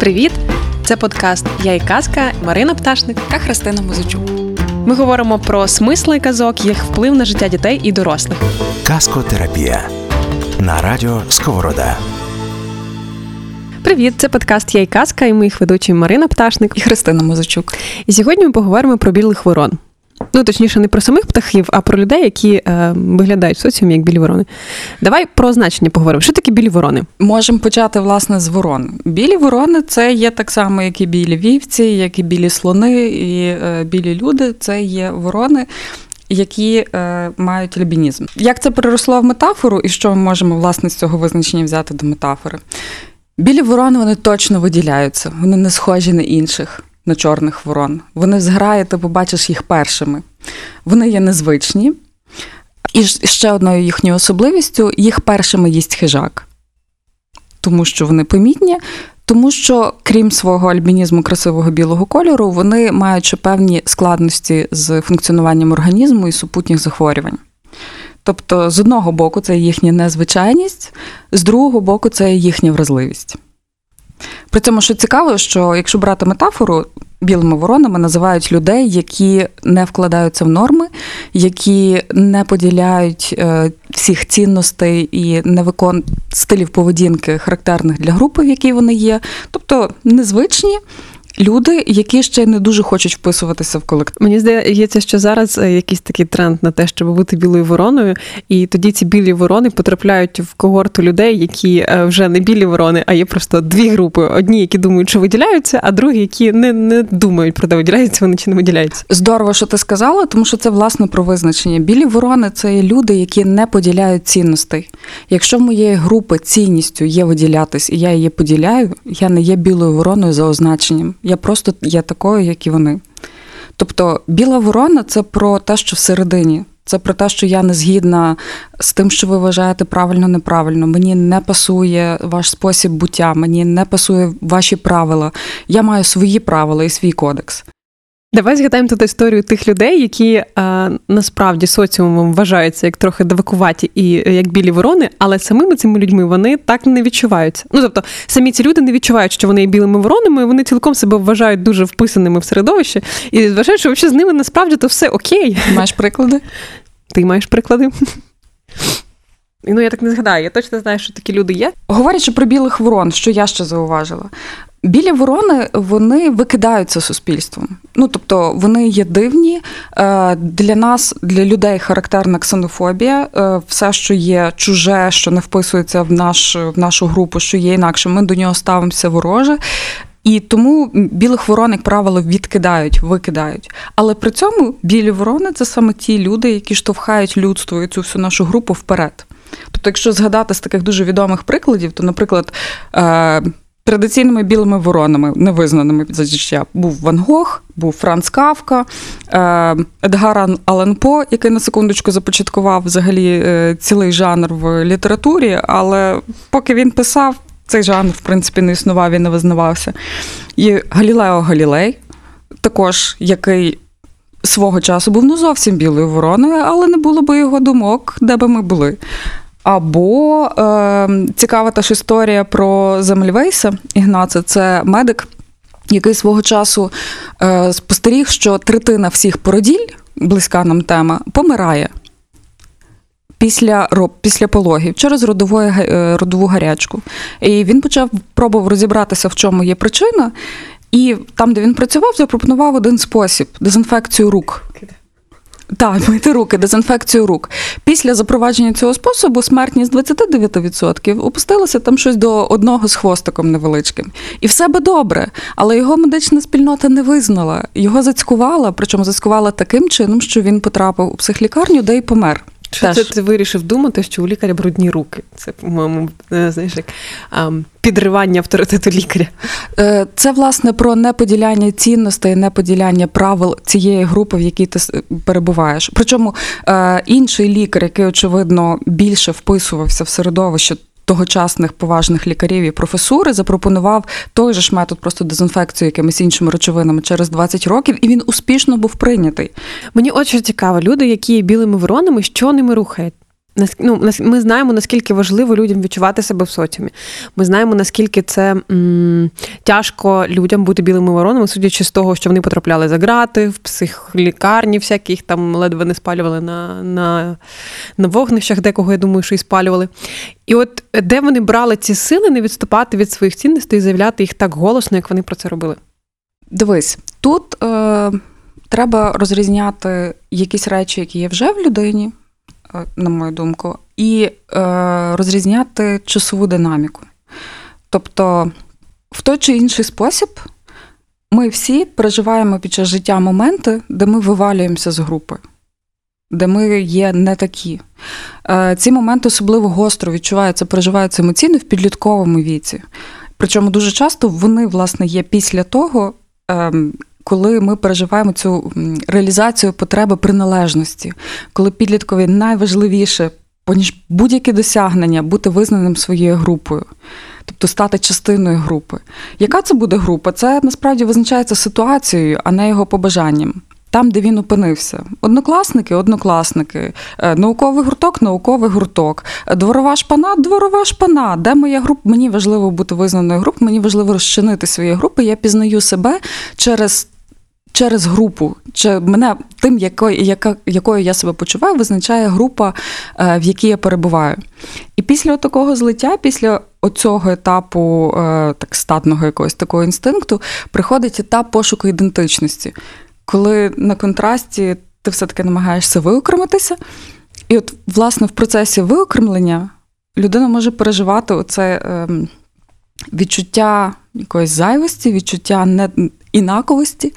Привіт! Це подкаст Я і казка Марина Пташник та Христина Музичук. Ми говоримо про смисли казок, їх вплив на життя дітей і дорослих. Казкотерапія на радіо Сковорода. Привіт, це подкаст Я і казка, і моїх ведучі Марина Пташник і Христина Музичук. І сьогодні ми поговоримо про білих ворон. Ну, точніше, не про самих птахів, а про людей, які е, виглядають в соціумі як білі ворони. Давай про значення поговоримо. Що таке білі ворони? Можемо почати власне з ворон. Білі ворони це є так само, як і білі вівці, як і білі слони, і е, білі люди це є ворони. Які е, мають альбінізм. Як це переросло в метафору, і що ми можемо власне з цього визначення взяти до метафори? Білі ворони вони точно виділяються, вони не схожі на інших на чорних ворон. Вони зграє, ти побачиш їх першими. Вони є незвичні. І ще одною їхньою особливістю їх першими їсть хижак, тому що вони помітні, тому що, крім свого альбінізму красивого білого кольору, вони мають ще певні складності з функціонуванням організму і супутніх захворювань. Тобто, з одного боку, це їхня незвичайність, з другого боку, це їхня вразливість. При цьому, що цікаво, що якщо брати метафору, білими воронами називають людей, які не вкладаються в норми, які не поділяють е, всіх цінностей і не виконують стилів поведінки, характерних для групи, в якій вони є, тобто незвичні люди, які ще не дуже хочуть вписуватися в колектив. Мені здається, що зараз е, якийсь такий тренд на те, щоб бути білою вороною, і тоді ці білі ворони потрапляють в когорту людей, які е, вже не білі ворони, а є просто дві групи: одні, які думають, що виділяються, а другі, які не не думають про те, виділяються вони чи не виділяються. Здорово, що ти сказала, тому що це власне про визначення. Білі ворони це люди, які не поділяють цінностей. Якщо в моєї групи цінністю є виділятись, і я її поділяю, я не є білою вороною за означенням. Я просто є такою, як і вони. Тобто, біла ворона це про те, що всередині. Це про те, що я не згідна з тим, що ви вважаєте правильно, неправильно. Мені не пасує ваш спосіб буття, мені не пасує ваші правила. Я маю свої правила і свій кодекс. Давай згадаємо тут історію тих людей, які а, насправді соціумом вважаються як трохи девакуваті і як білі ворони, але самими цими людьми вони так не відчуваються. Ну тобто самі ці люди не відчувають, що вони є білими воронами, вони цілком себе вважають дуже вписаними в середовище і вважають, що взагалі з ними насправді то все окей. Маєш приклади? Ти маєш приклади? Ну, я так не згадаю, я точно знаю, що такі люди є. Говорячи про білих ворон, що я ще зауважила. Білі ворони вони викидаються суспільством. Ну тобто вони є дивні. Е, для нас, для людей, характерна ксенофобія. Е, все, що є чуже, що не вписується в наш в нашу групу, що є інакше, ми до нього ставимося вороже. І тому білих ворон, як правило, відкидають, викидають. Але при цьому білі ворони це саме ті люди, які штовхають людство і цю всю нашу групу вперед. Тобто, якщо згадати з таких дуже відомих прикладів, то, наприклад, е, традиційними білими воронами, невизнаними за життя, був Ван Гог, був Франц Кавка, е, Едгар Алан По, який на секундочку започаткував взагалі е, цілий жанр в літературі, але поки він писав, цей жанр, в принципі, не існував і не визнавався. І Галілео Галілей, також який. Свого часу був ну зовсім білою вороною, але не було би його думок, де би ми були. Або е, цікава та ж історія про Земельвейса Ігнаца, це медик, який свого часу е, спостеріг, що третина всіх породіль, близька нам тема, помирає після після пологів через родову, е, родову гарячку. І він почав пробував розібратися, в чому є причина. І там, де він працював, запропонував один спосіб дезінфекцію рук. Так, мити руки, дезінфекцію рук. Після запровадження цього способу смертність 29% опустилася там щось до одного з хвостиком невеличким. І все би добре, але його медична спільнота не визнала. Його зацькувала, причому зацькувала таким чином, що він потрапив у психлікарню, де й помер. Що це ти вирішив думати, що у лікаря брудні руки? Це, по-моєму, знаєш, як підривання авторитету лікаря. Е, це, власне, про неподіляння цінностей, неподіляння правил цієї групи, в якій ти перебуваєш. Причому е, інший лікар, який, очевидно, більше вписувався в середовище тогочасних поважних лікарів і професури запропонував той же ж метод просто дезінфекцію якимись іншими речовинами через 20 років, і він успішно був прийнятий. Мені от цікаво, люди, які є білими воронами, що ними рухають? Ну, ми знаємо, наскільки важливо людям відчувати себе в соціумі. Ми знаємо, наскільки це м, тяжко людям бути білими воронами, судячи з того, що вони потрапляли за грати, в психлікарні всяких там ледве не спалювали на, на, на вогнищах, декого, я думаю, що і спалювали. І от де вони брали ці сили не відступати від своїх цінностей і заявляти їх так голосно, як вони про це робили? Дивись, тут е, треба розрізняти якісь речі, які є вже в людині, е, на мою думку, і е, розрізняти часову динаміку. Тобто, в той чи інший спосіб ми всі переживаємо під час життя моменти, де ми вивалюємося з групи, де ми є не такі. Е, ці моменти особливо гостро відчуваються, переживаються емоційно в підлітковому віці. Причому дуже часто вони, власне, є після того, ем, коли ми переживаємо цю реалізацію потреби приналежності, коли підліткові найважливіше, поніж будь-які досягнення, бути визнаним своєю групою. Тобто стати частиною групи. Яка це буде група? Це насправді визначається ситуацією, а не його побажанням. Там, де він опинився. Однокласники, однокласники, Е, науковий гурток, науковий гурток, дворова шпана, дворова шпана. Де моя група? Мені важливо бути визнаною групою, мені важливо розчинити свої групи. Я пізнаю себе через. Через групу, чи мене тим, якою, яка, якою я себе почуваю, визначає група, е, в якій я перебуваю. І після такого злиття, після оцього етапу е, так статного якогось такого інстинкту, приходить етап пошуку ідентичності, коли на контрасті ти все-таки намагаєшся виокремитися. І от, власне, в процесі виокремлення людина може переживати оце ем, відчуття якоїсь зайвості, відчуття не інаковості.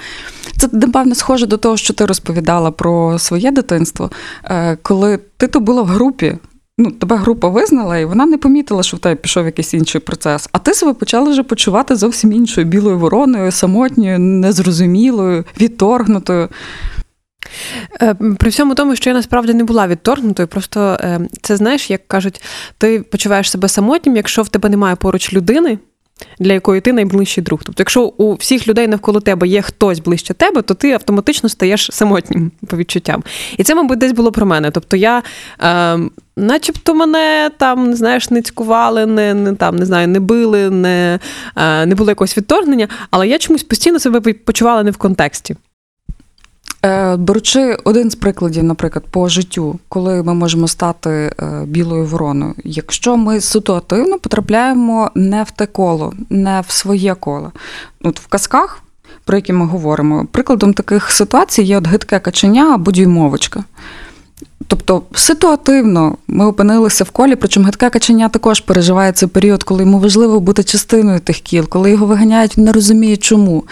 Це, напевно, схоже до того, що ти розповідала про своє дитинство, е, коли ти то була в групі. Ну, тебе група визнала, і вона не помітила, що в тебе пішов якийсь інший процес. А ти себе почала вже почувати зовсім іншою білою вороною, самотньою, незрозумілою, відторгнутою. Е, При всьому тому, що я насправді не була відторгнутою, просто е, це знаєш, як кажуть, ти почуваєш себе самотнім, якщо в тебе немає поруч людини. Для якої ти найближчий друг. Тобто, якщо у всіх людей навколо тебе є хтось ближче тебе, то ти автоматично стаєш самотнім по відчуттям. І це, мабуть, десь було про мене. Тобто я, е, начебто, мене там, знаєш, не цькували, не, не там не знаю, не били, не, е, не було якогось відторгнення, але я чомусь постійно себе почувала не в контексті. Е, Беручи один з прикладів, наприклад, по життю, коли ми можемо стати е, білою вороною, якщо ми ситуативно потрапляємо не в те коло, не в своє коло. От в казках, про які ми говоримо, прикладом таких ситуацій є от гидке каченя або дюймовочка. Тобто ситуативно ми опинилися в колі, причому гидке каченя також переживає цей період, коли йому важливо бути частиною тих кіл, коли його виганяють, він не розуміє чому.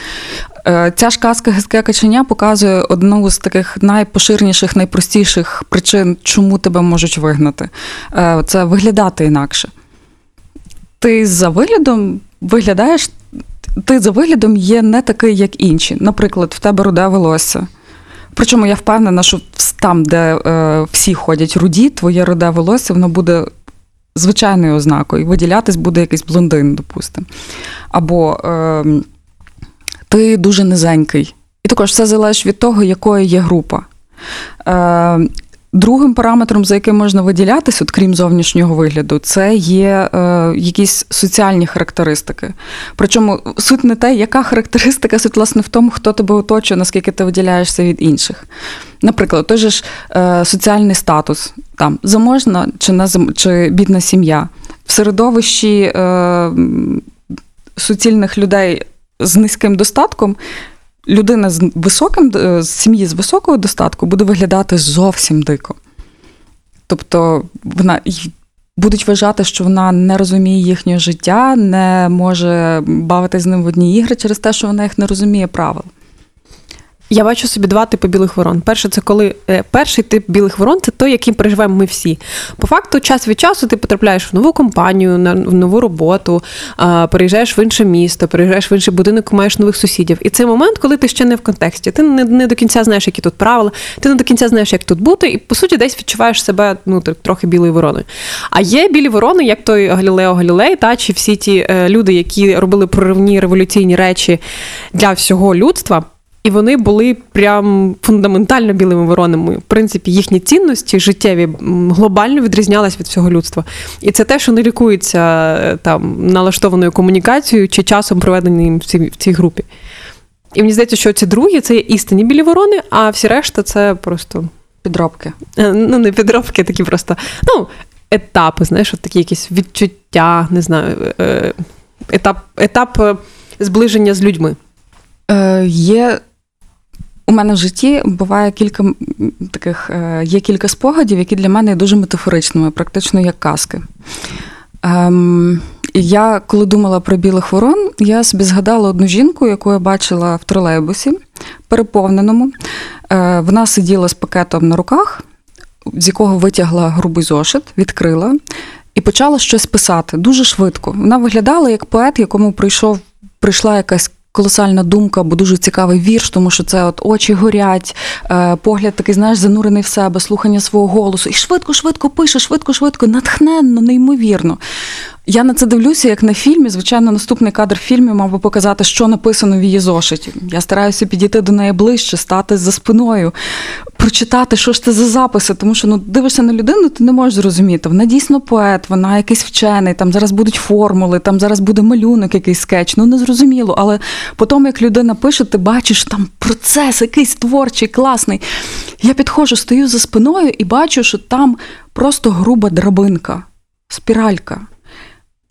Е, Ця ж казка гидке каченя показує одну з таких найпоширеніших, найпростіших причин, чому тебе можуть вигнати. Е, Це виглядати інакше. Ти за виглядом виглядаєш, ти за виглядом є не такий, як інші. Наприклад, в тебе руде волосся. Причому я впевнена, що там, де е, всі ходять руді, твоє руде волосся, воно буде звичайною ознакою. І виділятись буде якийсь блондин, допустимо. Або е, ти дуже низенький. І також все залежить від того, якою є група. Е, Другим параметром, за яким можна виділятись, от крім зовнішнього вигляду, це є е, якісь соціальні характеристики. Причому суть не те, яка характеристика, суть власне в тому, хто тебе оточує, наскільки ти виділяєшся від інших. Наприклад, той же ж е, соціальний статус, там заможна чи, не, зам- чи бідна сім'я. В середовищі е, суцільних людей з низьким достатком людина з високим е, з сім'ї з високого достатку буде виглядати зовсім дико. Тобто вона будуть вважати, що вона не розуміє їхнього життя, не може бавитись з ним в одні ігри через те, що вона їх не розуміє правил. Я бачу собі два типи білих ворон. Перше, це коли е, перший тип білих ворон це той, яким переживаємо ми всі. По факту, час від часу ти потрапляєш в нову компанію, на в нову роботу, переїжджаєш в інше місто, переїжджаєш в інший будинок, маєш нових сусідів. І це момент, коли ти ще не в контексті. Ти не, не до кінця знаєш, які тут правила, ти не до кінця знаєш, як тут бути, і по суті десь відчуваєш себе ну трохи білою вороною. А є білі ворони, як той Галілео Галілей, та чи всі ті е, люди, які робили проривні революційні речі для всього людства. І вони були прям фундаментально білими воронами. В принципі, їхні цінності життєві глобально відрізнялись від всього людства. І це те, що не лікується е, там налаштованою комунікацією чи часом проведеним в цій, в цій групі. І мені здається, що ці другі це є істинні білі ворони, а всі решта це просто Підробки. Е, ну, не підробки, такі просто ну, етапи, знаєш, от такі якісь відчуття, не знаю, е, етап, етап зближення з людьми. Е, є у мене в житті буває кілька таких, е, є кілька спогадів, які для мене є дуже метафоричними, практично як казки. Ем, я, коли думала про білих ворон, я собі згадала одну жінку, яку я бачила в тролейбусі, переповненому. Е, вона сиділа з пакетом на руках, з якого витягла грубий зошит, відкрила і почала щось писати дуже швидко. Вона виглядала як поет, якому прийшов, прийшла якась колосальна думка, бо дуже цікавий вірш, тому що це от очі горять, е, погляд такий, знаєш, занурений в себе, слухання свого голосу. І швидко, швидко пише, швидко, швидко, натхненно, неймовірно. Я на це дивлюся, як на фільмі. Звичайно, наступний кадр фільму мав би показати, що написано в її зошиті. Я стараюся підійти до неї ближче, стати за спиною, прочитати, що ж це за записи, тому що ну дивишся на людину, ти не можеш зрозуміти. Вона дійсно поет, вона якийсь вчений, там зараз будуть формули, там зараз буде малюнок, якийсь скетч. Ну не зрозуміло. Але потім, як людина пише, ти бачиш там процес, якийсь творчий, класний. Я підходжу, стою за спиною і бачу, що там просто груба драбинка, спіралька.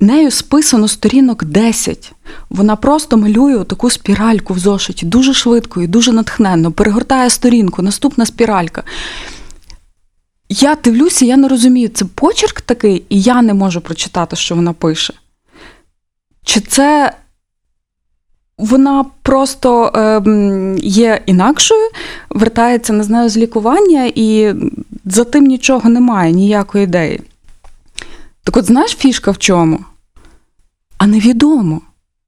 Нею списано сторінок 10. Вона просто малює таку спіральку в зошиті дуже швидко і дуже натхненно, перегортає сторінку, наступна спіралька. Я дивлюся, я не розумію, це почерк такий, і я не можу прочитати, що вона пише. Чи це вона просто ем, є інакшою, вертається, не знаю, з лікування, і за тим нічого немає, ніякої ідеї. Так от знаєш фішка в чому? А невідомо,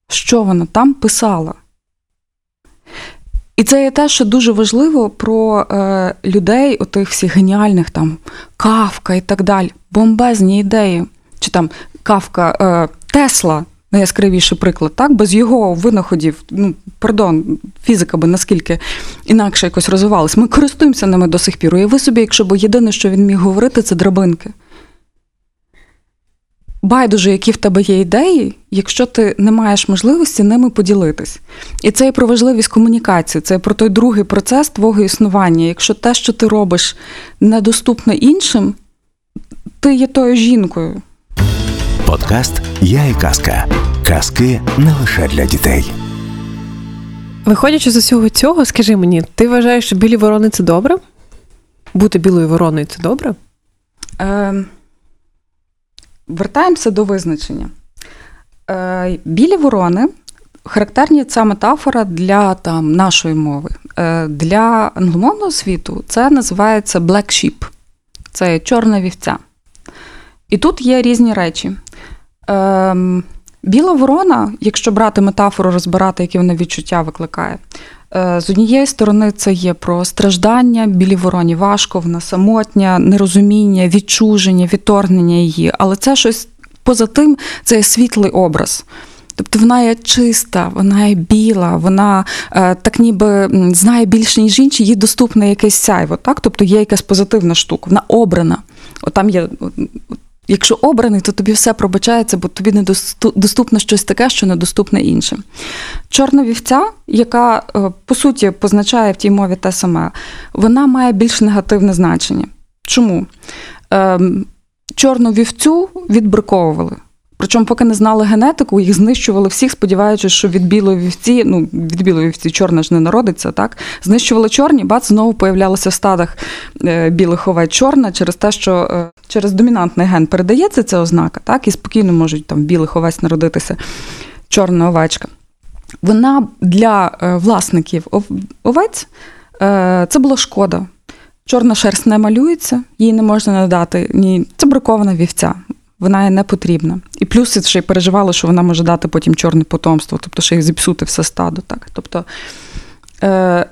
що вона там писала. І це є те, що дуже важливо про е, людей, отих всіх геніальних там Кавка і так далі. Бомбезні ідеї. Чи там Кавка е, Тесла, найяскравіший приклад, так? Без його винаходів, ну, пардон, фізика би наскільки інакше якось розвивалась. Ми користуємося ними до сих пір. Уяви собі, якщо б єдине, що він міг говорити, це драбинки. Байдуже, які в тебе є ідеї, якщо ти не маєш можливості ними поділитись. І це і про важливість комунікації, це і про той другий процес твого існування. Якщо те, що ти робиш, недоступне іншим, ти є тою жінкою. Подкаст Я і казка. Казки не лише для дітей. Виходячи з усього цього, скажи мені, ти вважаєш, що білі ворони це добре? Бути білою вороною це добре? Е, вертаємося до визначення. Е, білі ворони характерні ця метафора для там, нашої мови. Е, для англомовного світу це називається black sheep. Це чорна вівця. І тут є різні речі. Біла ворона, якщо брати метафору, розбирати, які вона відчуття викликає. Е, З однієї сторони, це є про страждання, білі вороні важко, вона самотня, нерозуміння, відчуження, відторгнення її. Але це щось поза тим, це є світлий образ. Тобто вона є чиста, вона є біла, вона е, так ніби знає більше, ніж інші, їй доступне якесь сяйво. Так? Тобто є якась позитивна штука, вона обрана. От там є, якщо обраний, то тобі все пробачається, бо тобі не доступно щось таке, що недоступне іншим. Чорна вівця, яка е, по суті позначає в тій мові те саме, вона має більш негативне значення. Чому? Ем, Чорну вівцю відбриковували. Причому, поки не знали генетику, їх знищували всіх, сподіваючись, що від білої вівці, ну від білої вівці чорна ж не народиться, так? Знищували чорні, бац, знову появлялися в стадах е, білих овець чорна через те, що е, через домінантний ген передається ця ознака, так, і спокійно можуть там білих овець народитися чорна овечка. Вона для е, власників овець це була шкода. Чорна шерсть не малюється, їй не можна надати ні. Це бракована вівця. Вона є не потрібна. І плюс ще й переживали, що вона може дати потім чорне потомство, тобто ще й зіпсути все стадо. Так? Тобто е,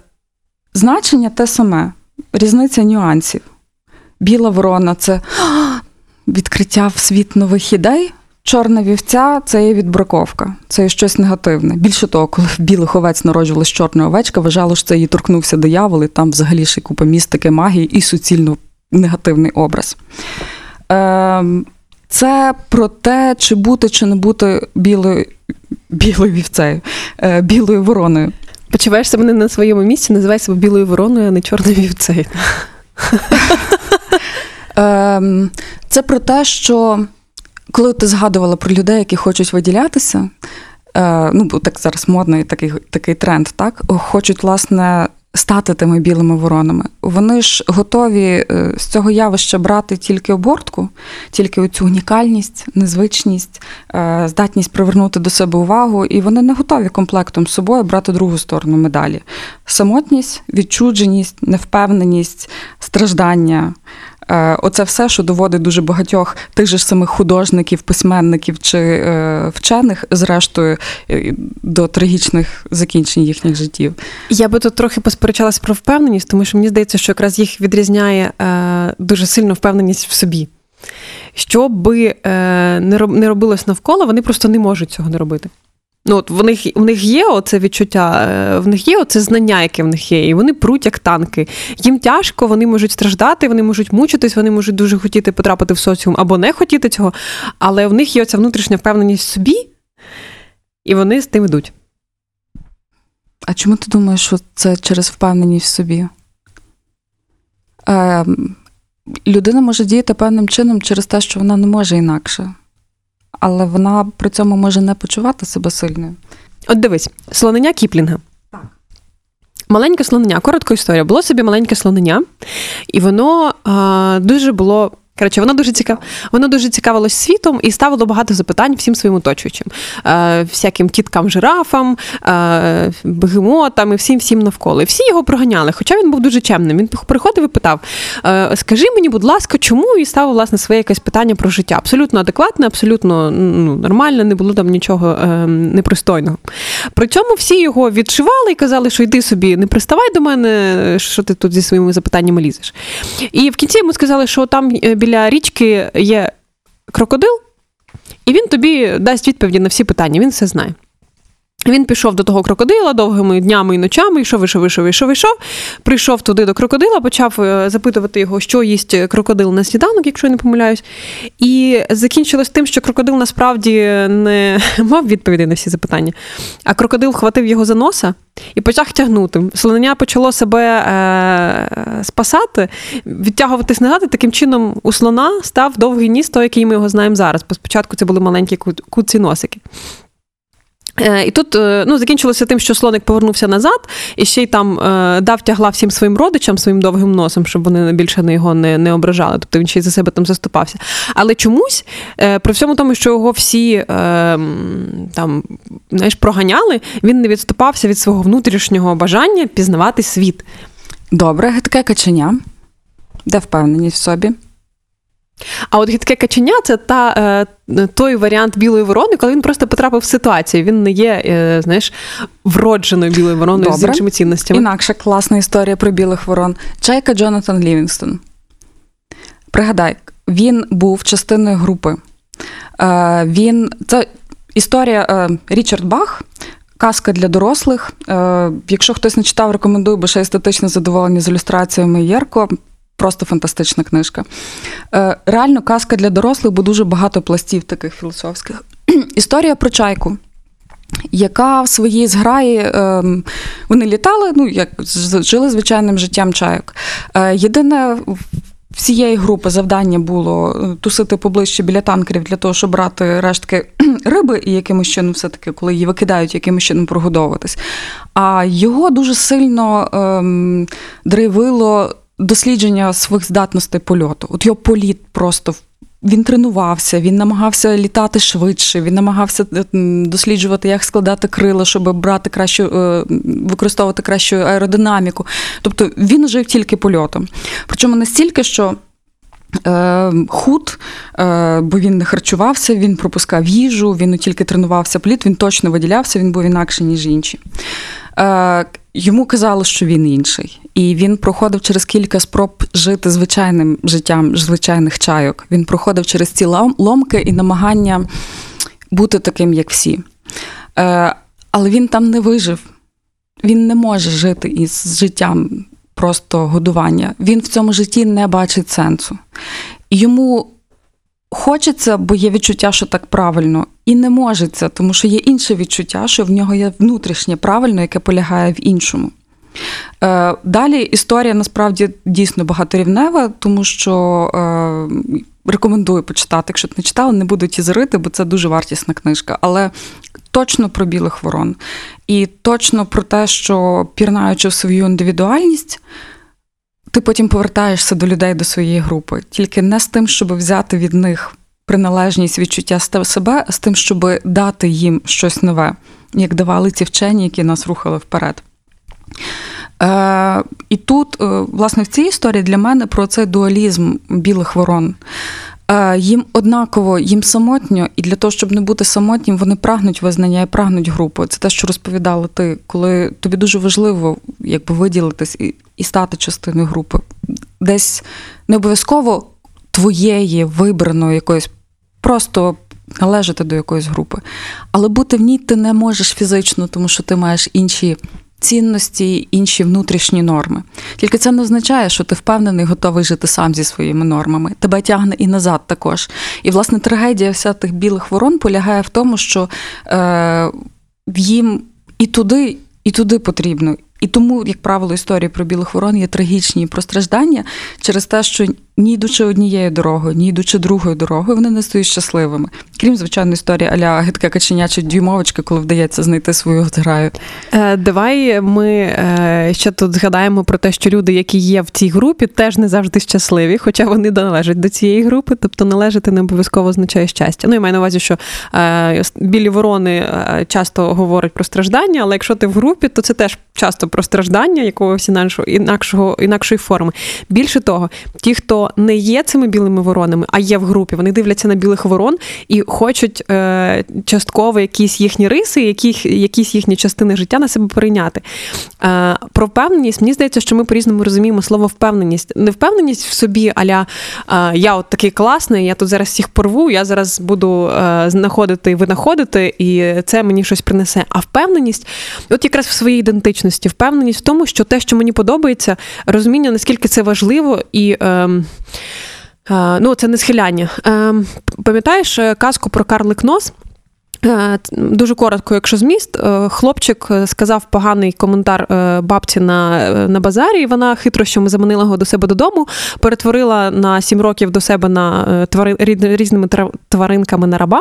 значення те саме, різниця нюансів. Біла ворона це відкриття в світ нових ідей. Чорна вівця це є відбраковка, це є щось негативне. Більше того, коли в білих овець народжувалась чорна овечка, вважало, що це її торкнувся диявол, і там взагалі ще купа містики, магії і суцільно негативний образ. Ем, це про те, чи бути, чи не бути білою, білою вівцею, е, білою вороною. Почуваєш себе не на своєму місці, називай себе білою вороною, а не чорною вівцею. Ем, Це про те, що коли ти згадувала про людей, які хочуть виділятися, е, ну так зараз модний такий, такий тренд, так хочуть власне стати тими білими воронами. Вони ж готові е, з цього явища брати тільки обортку, тільки оцю унікальність, незвичність, е, здатність привернути до себе увагу, і вони не готові комплектом з собою брати другу сторону медалі: самотність, відчудженість, невпевненість, страждання. Е, Оце все, що доводить дуже багатьох тих же самих художників, письменників чи е, вчених, зрештою, е, до трагічних закінчень їхніх життів. Я би тут трохи посперечалась про впевненість, тому що мені здається, що якраз їх відрізняє дуже сильно впевненість в собі. Що би не робилось навколо, вони просто не можуть цього не робити. Ну, от в них, в них є оце відчуття, е, в них є оце знання, яке в них є, і вони пруть як танки. Їм тяжко, вони можуть страждати, вони можуть мучитись, вони можуть дуже хотіти потрапити в соціум або не хотіти цього, але в них є оця внутрішня впевненість в собі, і вони з тим ідуть. А чому ти думаєш, що це через впевненість в собі? Е, людина може діяти певним чином через те, що вона не може інакше. Але вона при цьому може не почувати себе сильною. От дивись, слонення Кіплінга. Так. Маленьке слонення, коротка історія. Було собі маленьке слонення, і воно а, дуже було. Коротше, воно дуже цікав... воно дуже цікавилось світом і ставило багато запитань всім своїм оточуючим, е, всяким тіткам, жирафам, е, бегемотам і всім всім навколо. І всі його проганяли. Хоча він був дуже чемним. Він приходив і питав: е, Скажи мені, будь ласка, чому? І ставив власне своє якесь питання про життя. Абсолютно адекватне, абсолютно ну, нормальне, не було там нічого е, непристойного. При цьому всі його відшивали і казали, що йди собі, не приставай до мене, що ти тут зі своїми запитаннями лізеш. І в кінці йому сказали, що там е, біля річки є крокодил, і він тобі дасть відповіді на всі питання, він все знає. Він пішов до того крокодила довгими днями і ночами, йшов, йшов, йшов, йшов, йшов. Прийшов туди до крокодила, почав е, запитувати його, що їсть крокодил на сніданок, якщо я не помиляюсь. І закінчилось тим, що крокодил насправді не мав відповіді на всі запитання. А крокодил хватив його за носа і почав тягнути. Слонення почало себе е- спасати, відтягуватись назад, і таким чином у слона став довгий ніс, той, який ми його знаємо зараз. Бо спочатку це були маленькі ку- куці носики. Е, І тут е, ну, закінчилося тим, що слоник повернувся назад і ще й там е, дав тягла всім своїм родичам своїм довгим носом, щоб вони більше на його не, не ображали. Тобто він ще й за себе там заступався. Але чомусь, при всьому тому, що його всі там знаєш, проганяли, він не відступався від свого внутрішнього бажання пізнавати світ. Добре, гидке каченя. Де впевненість в собі? А от гидке каченя це та, е, той варіант білої ворони, коли він просто потрапив в ситуацію. Він не є, е, знаєш, вродженою білою вороною з іншими цінностями. Інакша класна історія про білих ворон. Чайка Джонатан Лівінгстон. Пригадай, він був частиною групи. Е, Він це історія Річард Бах. Казка для дорослих. Якщо хтось не читав, рекомендую, бо ще естетичне задоволення з ілюстраціями Єрко. Просто фантастична книжка. Е, Реально казка для дорослих, бо дуже багато пластів таких філософських. Історія про чайку, яка в своїй зграї ем, вони літали, ну як жили звичайним життям чайок. Е, Єдине всієї групи завдання було е, тусити поближче біля танкерів для того, щоб брати рештки риби і якимось чином, все-таки, коли її викидають, якимось чином прогодовуватись. А його дуже сильно ем, драйвило дослідження своїх здатностей польоту. От його політ просто він тренувався, він намагався літати швидше, він намагався е, досліджувати, як складати крила, щоб брати кращу, е, використовувати кращу аеродинаміку. Тобто він жив тільки польотом. Причому настільки, що худ, е, бо він не харчувався, він пропускав їжу, він тільки тренувався пліт, він точно виділявся, він був інакший, ніж інші. Е, йому казали, що він інший. І він проходив через кілька спроб жити звичайним життям звичайних чайок. Він проходив через ці лом- ломки і намагання бути таким, як всі. Е, але він там не вижив. Він не може жити із життям просто годування. Він в цьому житті не бачить сенсу. Йому хочеться, бо є відчуття, що так правильно, і не можеться, тому що є інше відчуття, що в нього є внутрішнє правильно, яке полягає в іншому. Е, Далі історія насправді дійсно багаторівнева, тому що е, рекомендую почитати, якщо ти не читала, не буду тізерити, бо це дуже вартісна книжка. Але точно про білих ворон. І точно про те, що пірнаючи в свою індивідуальність, ти потім повертаєшся до людей, до своєї групи. Тільки не з тим, щоб взяти від них приналежність відчуття себе, а з тим, щоб дати їм щось нове, як давали ці вчені, які нас рухали вперед. Е, і тут, е, власне, в цій історії для мене про цей дуалізм білих ворон. Е, їм однаково, їм самотньо, і для того, щоб не бути самотнім, вони прагнуть визнання і прагнуть групи. Це те, що розповідала ти, коли тобі дуже важливо якби виділитись і, і стати частиною групи. Десь не обов'язково твоєї вибраної якоїсь, просто належати до якоїсь групи. Але бути в ній ти не можеш фізично, тому що ти маєш інші цінності, інші внутрішні норми. Тільки це не означає, що ти впевнений, готовий жити сам зі своїми нормами. Тебе тягне і назад також. І, власне, трагедія вся тих білих ворон полягає в тому, що е, їм і туди, і туди потрібно. І тому, як правило, історії про білих ворон є трагічні про страждання через те, що ні йдучи однією дорогою, ні йдучи другою дорогою, вони не стають щасливими. Крім звичайно, історії аля гидка каченя чи дюймовочка, коли вдається знайти свою зграю. Е, Давай ми е, ще тут згадаємо про те, що люди, які є в цій групі, теж не завжди щасливі, хоча вони належать до цієї групи, тобто належати не обов'язково означає щастя. Ну, я маю на увазі, що е, білі ворони часто говорять про страждання, але якщо ти в групі, то це теж часто про страждання якогось інакшого, інакшої форми. Більше того, ті, хто не є цими білими воронами, а є в групі, вони дивляться на білих ворон і хочуть е, частково якісь їхні риси, яких, якісь їхні частини життя на себе перейняти. Е, про впевненість, мені здається, що ми по-різному розуміємо слово впевненість. Не впевненість в собі, аля е, я от такий класний, я тут зараз всіх порву, я зараз буду е, знаходити і винаходити, і це мені щось принесе. А впевненість, от якраз в своїй ідентичності, впевненість в тому, що те, що мені подобається, розуміння, наскільки це важливо, і. Е, ну, це не схиляння. Е, пам'ятаєш е, казку про карлик нос? Е, Дуже коротко, якщо зміст, е, хлопчик е, сказав поганий коментар е, бабці на, е, на базарі, і вона хитрощами заманила його до себе додому, перетворила на сім років до себе на тварин, різними тваринками на раба,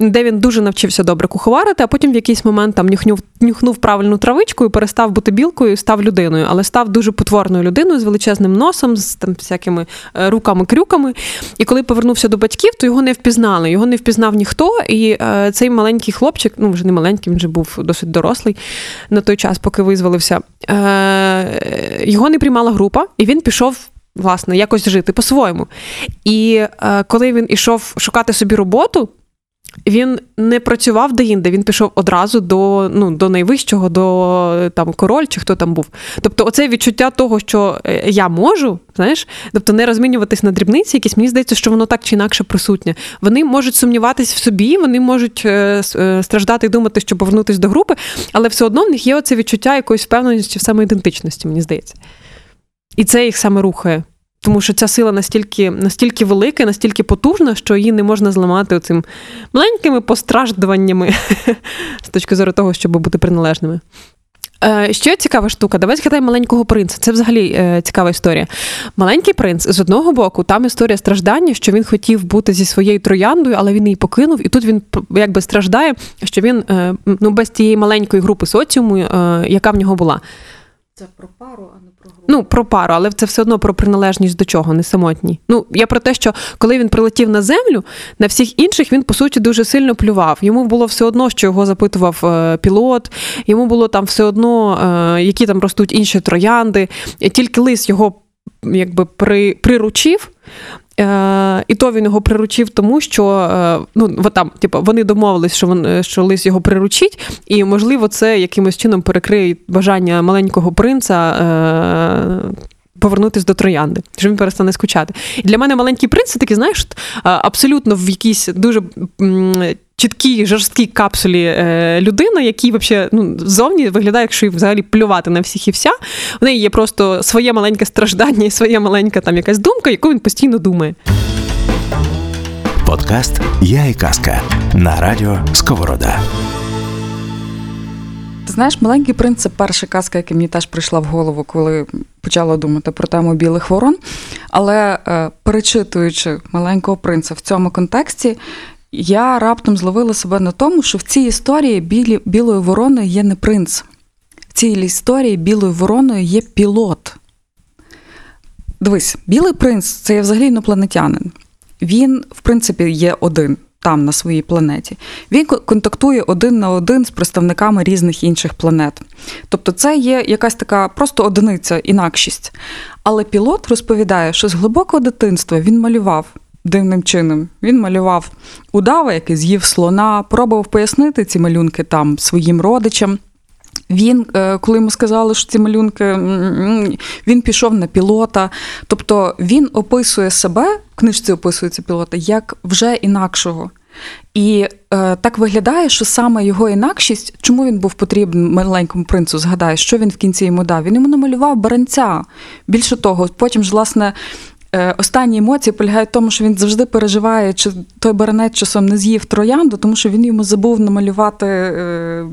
де він дуже навчився добре куховарити, а потім в якийсь момент там нюхнув, нюхнув правильну травичку і перестав бути білкою, і став людиною, але став дуже потворною людиною з величезним носом, з там всякими е, руками-крюками. І коли повернувся до батьків, то його не впізнали. Його не впізнав ніхто. І е, цей маленький хлопчик, ну вже не маленький, він вже був досить дорослий на той час, поки визволився. Е, його не приймала група, і він пішов. Власне, якось жити по-своєму. І е, коли він ішов шукати собі роботу, він не працював де-інде, він пішов одразу до, ну, до найвищого, до там король чи хто там був. Тобто, оце відчуття того, що е, я можу, знаєш, тобто не розмінюватись на дрібниці, якісь мені здається, що воно так чи інакше присутнє. Вони можуть сумніватись в собі, вони можуть е, е, страждати і думати, що повернутись до групи, але все одно в них є оце відчуття якоїсь впевненості в самоідентичності, мені здається. І це їх саме рухає. Тому що ця сила настільки, настільки велика, настільки потужна, що її не можна зламати оцим маленькими постраждуваннями з точки зору того, щоб бути приналежними. Е, Ще цікава штука. Давай згадаємо маленького принца. Це взагалі е, цікава історія. Маленький принц з одного боку, там історія страждання, що він хотів бути зі своєю трояндою, але він її покинув, і тут він якби страждає, що він е, ну, без тієї маленької групи соціуму, яка в нього була. Це про пару, а не про групу. Ну, про пару, але це все одно про приналежність до чого, не самотній. Ну, я про те, що коли він прилетів на землю, на всіх інших він, по суті, дуже сильно плював. Йому було все одно, що його запитував е, пілот, йому було там все одно, е, які там ростуть інші троянди. Тільки лис його якби при, приручив. Е, і то він його приручив, тому що е, ну, там, типу, вони домовились, що він, що лис його приручить, і, можливо, це якимось чином перекриє бажання маленького принца. Е, Повернутися до троянди, що він перестане скучати. І для мене маленький принц це такий, знаєш, абсолютно в якійсь дуже чіткій, жорсткій капсулі е, людина, який вообще, ну, зовні виглядає, якщо взагалі плювати на всіх і вся. В неї є просто своє маленьке страждання і своя маленька там якась думка, яку він постійно думає. Подкаст Я і казка на радіо Сковорода. Ти знаєш, маленький принц це перша казка, яка мені теж прийшла в голову, коли почала думати про тему білих ворон. Але е, перечитуючи маленького принца в цьому контексті, я раптом зловила себе на тому, що в цій історії білі, білою вороною є не принц. В цій історії білою вороною є пілот. Дивись, білий принц це є взагалі інопланетянин. Він, в принципі, є один там, на своїй планеті. Він контактує один на один з представниками різних інших планет. Тобто, це є якась така просто одиниця, інакшість. Але пілот розповідає, що з глибокого дитинства він малював. Дивним чином він малював удава, який з'їв слона, пробував пояснити ці малюнки там своїм родичам. Він, е, коли йому сказали, що ці малюнки, він пішов на пілота. Тобто він описує себе, в книжці описується пілота, як вже інакшого. І е, так виглядає, що саме його інакшість, чому він був потрібен маленькому принцу, згадай, що він в кінці йому дав? Він йому намалював баранця. Більше того, потім ж, власне, е, останні емоції полягають в тому, що він завжди переживає, чи той баранець часом не з'їв троянду, тому що він йому забув намалювати. Е,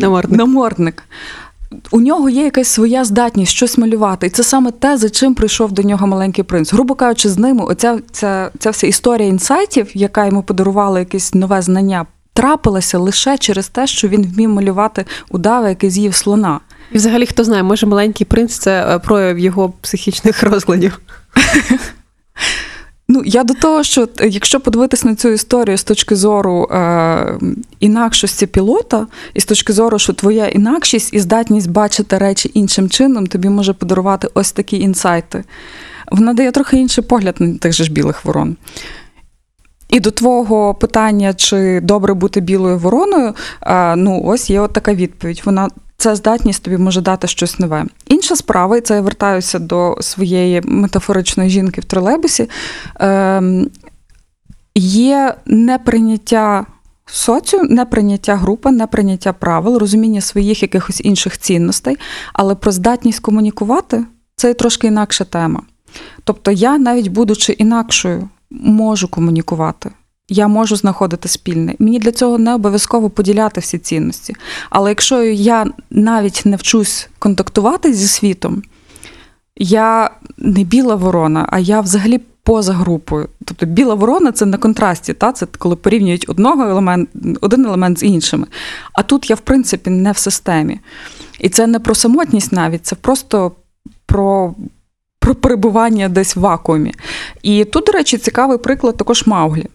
Намордник. намордник. У нього є якась своя здатність щось малювати, і це саме те, за чим прийшов до нього маленький принц. Грубо кажучи, з ними оця ця, ця вся історія інсайтів, яка йому подарувала якесь нове знання, трапилася лише через те, що він вмів малювати удава, який з'їв слона. І взагалі, хто знає, може маленький принц це е, прояв його психічних розладів. Ну, я до того, що якщо подивитись на цю історію з точки зору е, інакшості пілота, і з точки зору, що твоя інакшість і здатність бачити речі іншим чином, тобі може подарувати ось такі інсайти. Вона дає трохи інший погляд на тих же ж білих ворон. І до твого питання, чи добре бути білою вороною, е, ну ось є от така відповідь. Вона ця здатність тобі може дати щось нове. Інша справа, і це я вертаюся до своєї метафоричної жінки в тролейбусі, е, є неприйняття соціум, неприйняття групи, неприйняття правил, розуміння своїх якихось інших цінностей, але про здатність комунікувати це трошки інакша тема. Тобто я, навіть будучи інакшою, можу комунікувати. Я можу знаходити спільне. Мені для цього не обов'язково поділяти всі цінності. Але якщо я навіть не вчусь контактувати зі світом, я не біла ворона, а я взагалі поза групою. Тобто біла ворона це на контрасті, та? це коли порівнюють одного елемент, один елемент з іншими. А тут я, в принципі, не в системі. І це не про самотність навіть, це просто про. Про перебування десь в вакуумі. І тут, до речі, цікавий приклад також Мауглі.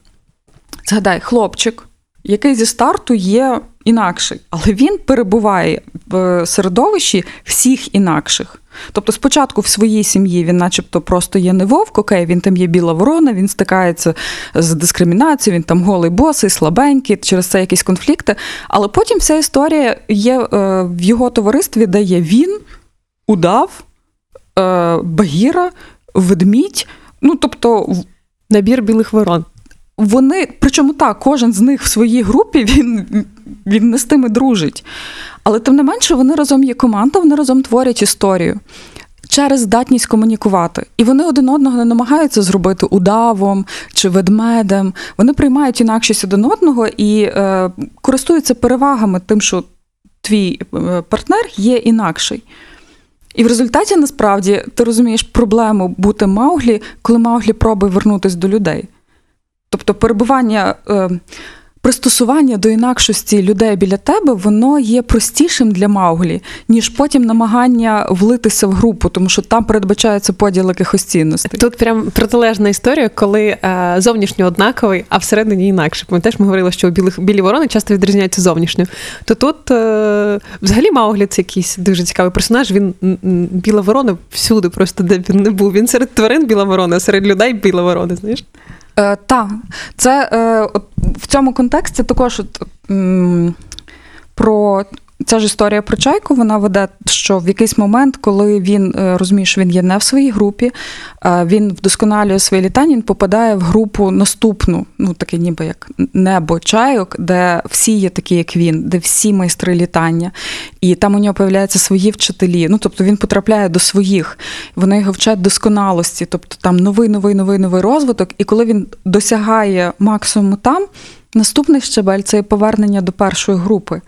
Згадай, хлопчик, який зі старту є інакший, але він перебуває в середовищі всіх інакших. Тобто, спочатку в своїй сім'ї він, начебто, просто є не вовк, окей, він там є біла ворона, він стикається з дискримінацією, він там голий босий, слабенький, через це якісь конфлікти. Але потім вся історія є е, в його товаристві, де є він, удав, е, багіра, ведмідь. Ну, тобто, набір білих ворон вони, причому так, кожен з них в своїй групі він він не з тими дружить. Але тим не менше, вони разом є команда, вони разом творять історію через здатність комунікувати. І вони один одного не намагаються зробити удавом чи ведмедем. Вони приймають інакшість один одного і е, користуються перевагами тим, що твій е, партнер є інакший. І в результаті насправді ти розумієш проблему бути Мауглі, коли Мауглі пробує вернутися до людей. Тобто перебування, е, пристосування до інакшості людей біля тебе, воно є простішим для Мауглі, ніж потім намагання влитися в групу, тому що там передбачається поділ якихось цінностей. Тут прям протилежна історія, коли е, зовнішньо однаковий, а всередині інакше. Пам'ятаєш, ми говорили, що білих білі ворони часто відрізняються зовнішньо. То тут е, взагалі Мауглі це якийсь дуже цікавий персонаж. Він біла ворона всюди, просто де він не був. Він серед тварин біла ворона, серед людей біла ворона. Знаєш? Е, так, це е, от, в цьому контексті також от, м, про. Ця ж історія про чайку, вона веде, що в якийсь момент, коли він е, розуміє, що він є не в своїй групі, е, він вдосконалює своє літання, він попадає в групу наступну, ну таке ніби як небо чайок, де всі є такі, як він, де всі майстри літання. І там у нього появляються свої вчителі. Ну, тобто він потрапляє до своїх, вони його вчать досконалості, тобто там новий, новий, новий, новий розвиток. І коли він досягає максимуму там, наступний щебель це повернення до першої групи.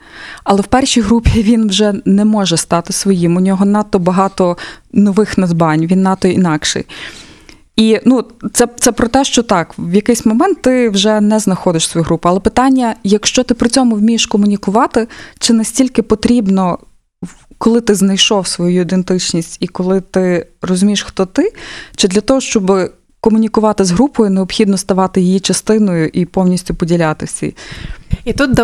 Але в першій групі він вже не може стати своїм. У нього надто багато нових надбань, він надто інакший. І ну, це, це про те, що так, в якийсь момент ти вже не знаходиш свою групу. Але питання, якщо ти при цьому вмієш комунікувати, чи настільки потрібно, коли ти знайшов свою ідентичність і коли ти розумієш, хто ти, чи для того, щоб комунікувати з групою, необхідно ставати її частиною і повністю поділяти всі. І тут,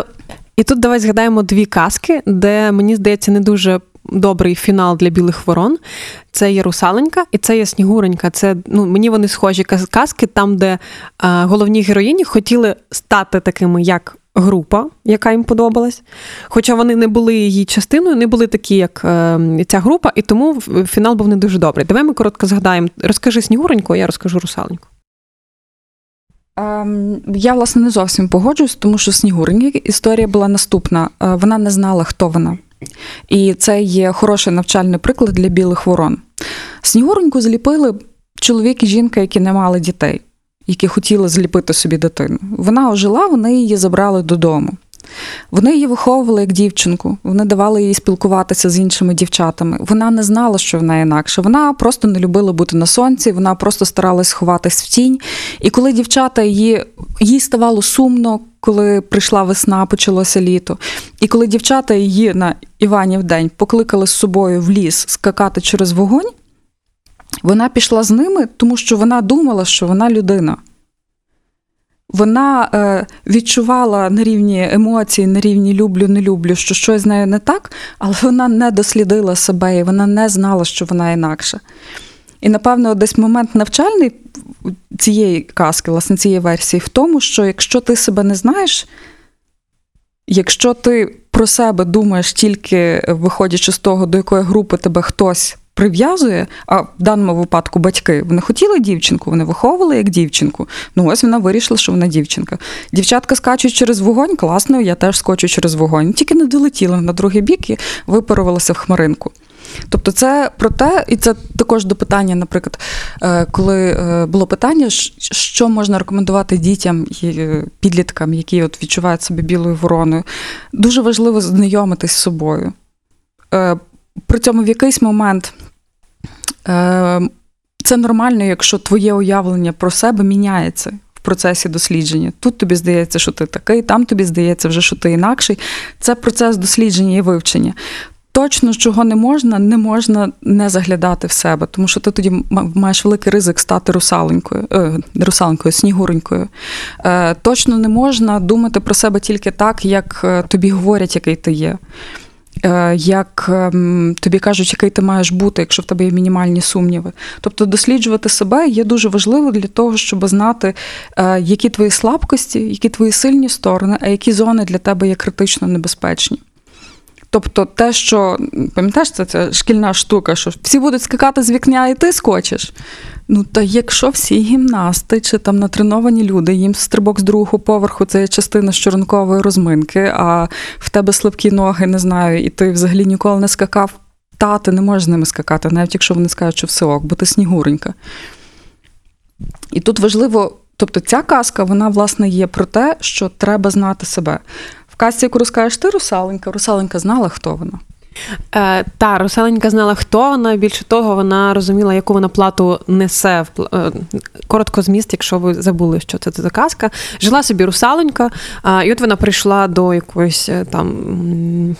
і тут давай згадаємо дві казки, де мені здається не дуже добрий фінал для білих ворон. Це є русаленька і це є снігуренька. Це ну мені вони схожі каз- казки, там, де е, головні героїні хотіли стати такими, як. Група, яка їм подобалась, хоча вони не були її частиною, не були такі, як е, ця група, і тому фінал був не дуже добрий. Давай ми коротко згадаємо. Розкажи Снігуреньку, а я розкажу русаленьку. Ем, Я, власне, не зовсім погоджуюсь, тому що Снігуреньки історія була наступна. Е, Вона не знала, хто вона. І це є хороший навчальний приклад для білих ворон. Снігуреньку зліпили чоловік і жінка, які не мали дітей, які хотіли зліпити собі дитину. Вона ожила, вони її забрали додому. Вони її виховували як дівчинку, вони давали їй спілкуватися з іншими дівчатами. Вона не знала, що вона інакше. Вона просто не любила бути на сонці, вона просто старалась ховатись в тінь. І коли дівчата її, їй ставало сумно, коли прийшла весна, почалося літо. І коли дівчата її на Іванів день покликали з собою в ліс скакати через вогонь, вона пішла з ними, тому що вона думала, що вона людина. Вона е, відчувала на рівні емоцій, на рівні люблю, не люблю, що щось з нею не так, але вона не дослідила себе і вона не знала, що вона інакша. І, напевно, десь момент навчальний цієї казки, власне, цієї версії, в тому, що якщо ти себе не знаєш, якщо ти про себе думаєш тільки виходячи з того, до якої групи тебе хтось прив'язує, а в даному випадку батьки вони хотіли дівчинку, вони виховували як дівчинку. Ну ось вона вирішила, що вона дівчинка. Дівчатка скачуть через вогонь, класно, я теж скочу через вогонь. Тільки не долетіла на другий бік і випарувалася в хмаринку. Тобто, це про те, і це також до питання, наприклад, е, коли е, було питання, що можна рекомендувати дітям і е, підліткам, які от відчувають себе білою вороною. Дуже важливо знайомитись з собою. При цьому в якийсь момент е, це нормально, якщо твоє уявлення про себе міняється в процесі дослідження. Тут тобі здається, що ти такий, там тобі здається вже, що ти інакший. Це процес дослідження і вивчення. Точно, чого не можна, не можна не заглядати в себе, тому що ти тоді маєш великий ризик стати русаленькою, е, русаленькою, снігуренькою. Е, точно не можна думати про себе тільки так, як е, тобі говорять, який ти є. Е, як ем, тобі кажуть, який ти маєш бути, якщо в тебе є мінімальні сумніви. Тобто досліджувати себе є дуже важливо для того, щоб знати, е, які твої слабкості, які твої сильні сторони, а які зони для тебе є критично небезпечні. Тобто, те, що пам'ятаєш, це ця шкільна штука, що всі будуть скакати з вікня, і ти скочиш. Ну, та якщо всі гімнасти чи там натреновані люди, їм стрибок з другого поверху це є частина щоранкової розминки, а в тебе слабкі ноги, не знаю, і ти взагалі ніколи не скакав, та ти не можеш з ними скакати, навіть якщо вони скажуть, що все ок, бо ти снігуренька. І тут важливо, тобто ця казка, вона, власне, є про те, що треба знати себе. Казці, яку розкажеш ти, русаленька, русаленька знала, хто вона. Е, та Руселенька знала, хто вона. Більше того, вона розуміла, яку вона плату несе. В е, Коротко зміст, якщо ви забули, що це за казка. Жила собі русалонька, е, і от вона прийшла до якоїсь е, там.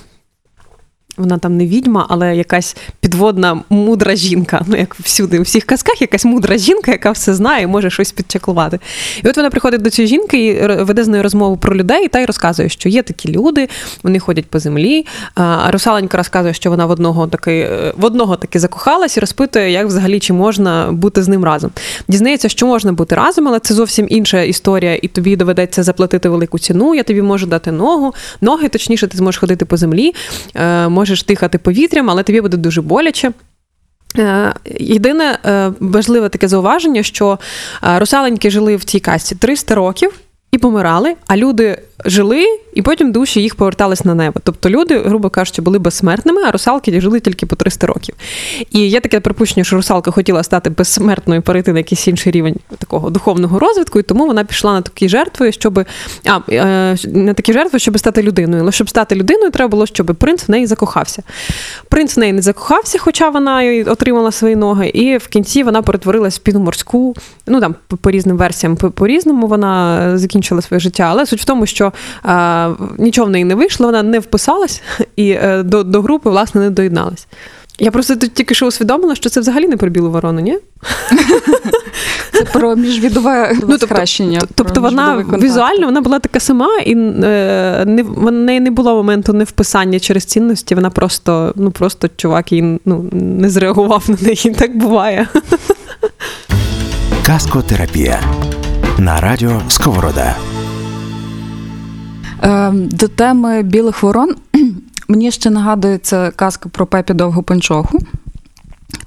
Вона там не відьма, але якась підводна мудра жінка. Ну, як всюди, у всіх казках, якась мудра жінка, яка все знає і може щось підчаклувати. І от вона приходить до цієї жінки і веде з нею розмову про людей та й розказує, що є такі люди, вони ходять по землі. А Русаленька розказує, що вона в одного таки е, в одного таки закохалась і розпитує, як взагалі чи можна бути з ним разом. Дізнається, що можна бути разом, але це зовсім інша історія, і тобі доведеться заплатити велику ціну. Я тобі можу дати ногу, ноги, точніше, ти зможеш ходити по землі, е, можеш дихати повітрям, але тобі буде дуже боляче. Е, Єдине е, важливе таке зауваження, що е, русаленьки жили в цій касті 300 років і помирали, а люди жили, і потім душі їх повертались на небо. Тобто люди, грубо кажучи, були безсмертними, а русалки жили тільки по 300 років. І є таке припущення, що русалка хотіла стати безсмертною, перейти на якийсь інший рівень такого духовного розвитку, і тому вона пішла на такі жертви, щоб а, е, на такі жертви, щоб стати людиною. Але щоб стати людиною, треба було, щоб принц в неї закохався. Принц в неї не закохався, хоча вона отримала свої ноги, і в кінці вона перетворилась в піну морську. Ну там по, різним версіям, по, по-різному вона е, закінчила своє життя. Але суть в тому, що е, нічого в неї не вийшло, вона не вписалась і е, до, до групи, власне, не доєдналась. Я просто тут тільки що усвідомила, що це взагалі не про білу ворону, ні? Це про міжвідове тобто- схрещення. Т- Тобто вона візуально вона була така сама, і е, не, в неї не було моменту невписання через цінності. Вона просто, ну просто чувак їй ну, не зреагував на неї. Так буває. Каскотерапія на радіо Сковорода. Е, До теми білих ворон мені ще нагадується казка про Пепі Довгопанчоху.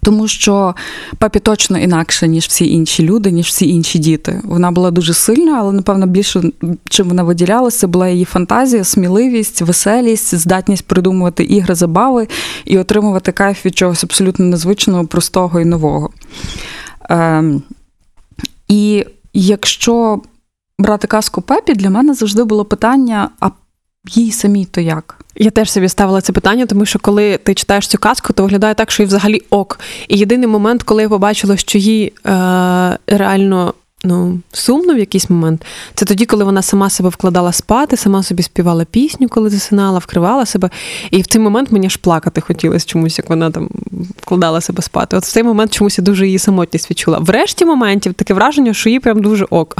Тому що папі точно інакше, ніж всі інші люди, ніж всі інші діти. Вона була дуже сильна, але напевно більше чим вона виділялася, була її фантазія, сміливість, веселість, здатність придумувати ігри, забави і отримувати кайф від чогось абсолютно незвичного, простого і нового. Ем, і якщо брати казку Пепі, для мене завжди було питання: а їй самій то як? Я теж собі ставила це питання, тому що коли ти читаєш цю казку, то виглядає так, що їй взагалі ок. І єдиний момент, коли я побачила, що їй е, реально. Ну, сумно в якийсь момент. Це тоді, коли вона сама себе вкладала спати, сама собі співала пісню, коли засинала, вкривала себе. І в цей момент мені аж плакати хотілося чомусь, як вона там вкладала себе спати. От в цей момент чомусь я дуже її самотність відчула. В решті моментів таке враження, що їй прям дуже ок.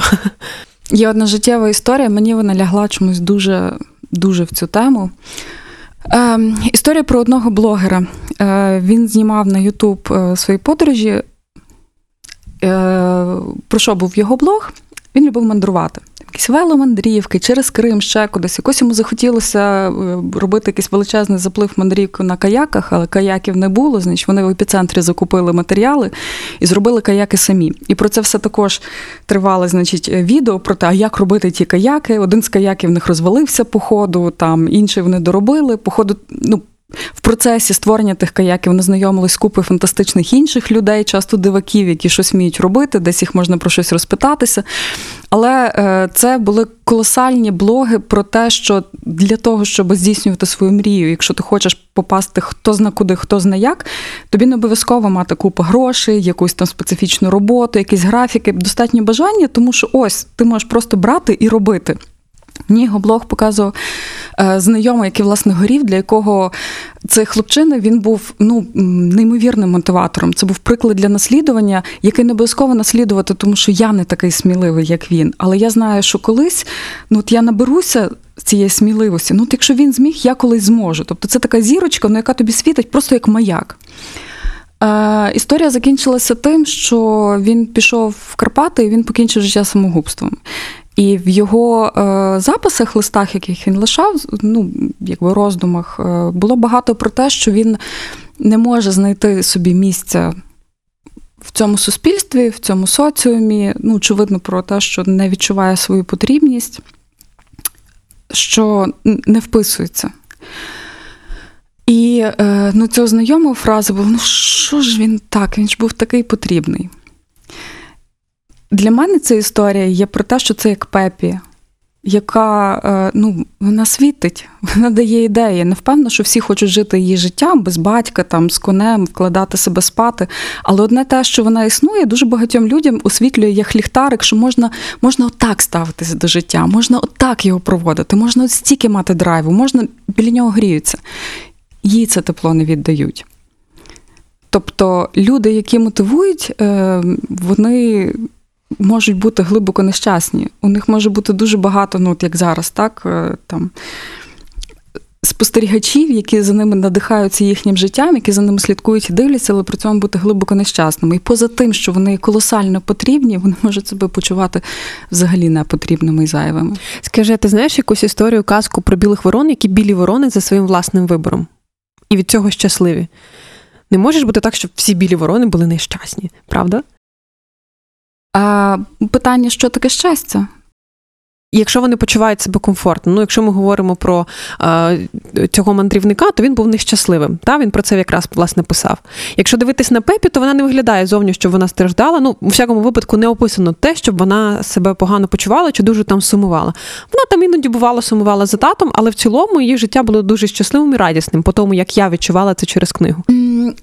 Є одна життєва історія, мені вона лягла чомусь дуже, дуже в цю тему. Е, історія про одного блогера. Е, він знімав на Ютуб е, свої подорожі. Е, про що був його блог? Він любив мандрувати. Якісь веломандрівки через Крим, ще кудись. Якось йому захотілося е, робити якийсь величезний заплив мандрівку на каяках, але каяків не було. Значить, вони в епіцентрі закупили матеріали і зробили каяки самі. І про це все також тривало, значить, відео про те, як робити ті каяки. Один з каяків в них розвалився по ходу, там інший вони доробили. По ходу, ну, в процесі створення тих каяків вони знайомились з купою фантастичних інших людей, часто диваків, які щось вміють робити, десь їх можна про щось розпитатися. Але е, це були колосальні блоги про те, що для того, щоб здійснювати свою мрію, якщо ти хочеш попасти хто зна куди, хто зна як, тобі не обов'язково мати купу грошей, якусь там специфічну роботу, якісь графіки, достатньо бажання, тому що ось ти можеш просто брати і робити. Мені його блог показував е, знайомий, який власне горів, для якого цей хлопчина він був ну неймовірним мотиватором. Це був приклад для наслідування, який не обов'язково наслідувати, тому що я не такий сміливий, як він. Але я знаю, що колись ну от я наберуся цієї сміливості. Ну, от якщо він зміг, я колись зможу. Тобто це така зірочка, ну, яка тобі світить просто як маяк. Е, історія закінчилася тим, що він пішов в Карпати і він покінчив життя самогубством. І в його е, записах, листах, яких він лишав, ну, якби роздумах, е, було багато про те, що він не може знайти собі місця в цьому суспільстві, в цьому соціумі. Ну, очевидно, про те, що не відчуває свою потрібність, що не вписується. І е, ну, цього знайомого фраза була: ну що ж він так? Він ж був такий потрібний. Для мене ця історія є про те, що це як Пепі. яка е, ну, вона світить, вона дає ідеї. Не впевнено, що всі хочуть жити її життям без батька, там, з конем, вкладати себе спати. Але одне те, що вона існує, дуже багатьом людям освітлює як ліхтарик, що можна, можна отак ставитися до життя, можна отак його проводити, можна от стільки мати драйву, можна біля нього гріються. Їй це тепло не віддають. Тобто люди, які мотивують, е, вони можуть бути глибоко нещасні. У них може бути дуже багато, ну от як зараз, так е, там. Спостерігачів, які за ними надихаються їхнім життям, які за ними слідкують і дивляться, але при цьому бути глибоко нещасними. І поза тим, що вони колосально потрібні, вони можуть себе почувати взагалі непотрібними і зайвими. Скажи, ти знаєш якусь історію, казку про білих ворон, які білі ворони за своїм власним вибором? І від цього щасливі. Не може бути так, щоб всі білі ворони були нещасні, правда? А питання, що таке щастя? Якщо вони почувають себе комфортно, ну якщо ми говоримо про е, цього мандрівника, то він був нещасливим. Та він про це якраз власне писав. Якщо дивитись на Пепі, то вона не виглядає зовні, що вона страждала. Ну, у всякому випадку не описано те, щоб вона себе погано почувала чи дуже там сумувала. Вона там іноді бувало сумувала за татом, але в цілому її життя було дуже щасливим і радісним, по тому як я відчувала це через книгу.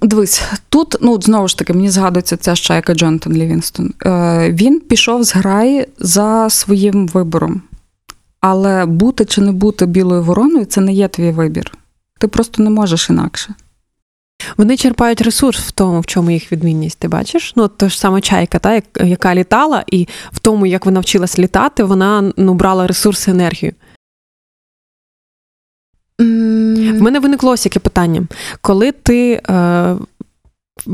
Дивись, тут ну от знову ж таки мені згадується ця щайка Джонатан Лівінстон. Е, Він пішов з граї за своїм вибором. Але бути чи не бути білою вороною це не є твій вибір. Ти просто не можеш інакше. Вони черпають ресурс в тому, в чому їх відмінність. Ти бачиш? Ну, то ж саме чайка, та, яка літала, і в тому, як вона вчилась літати, вона ну, брала ресурси енергію. В мене виникло ось яке питання. Коли ти е,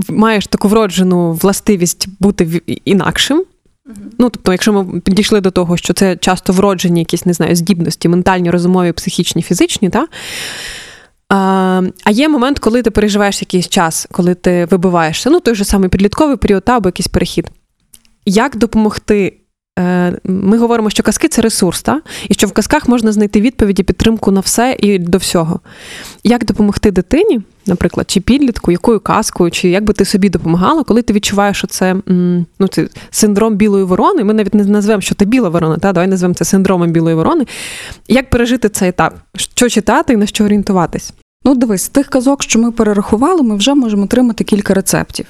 маєш таку вроджену властивість бути інакшим, ну тобто, якщо ми підійшли до того, що це часто вроджені якісь, не знаю, здібності, ментальні, розумові, психічні, фізичні, та? А, а є момент, коли ти переживаєш якийсь час, коли ти вибиваєшся, ну той же самий підлітковий період та, або якийсь перехід. Як допомогти? Е, Ми говоримо, що казки це ресурс, та? і що в казках можна знайти відповіді, підтримку на все і до всього. Як допомогти дитині, наприклад, чи підлітку, якою казкою, чи як би ти собі допомагала, коли ти відчуваєш, що це, ну, це синдром білої ворони, ми навіть не назвемо, що ти біла ворона, та? давай назвемо це синдромом білої ворони. Як пережити цей етап? Що читати і на що орієнтуватись? Ну, дивись, з тих казок, що ми перерахували, ми вже можемо отримати кілька рецептів.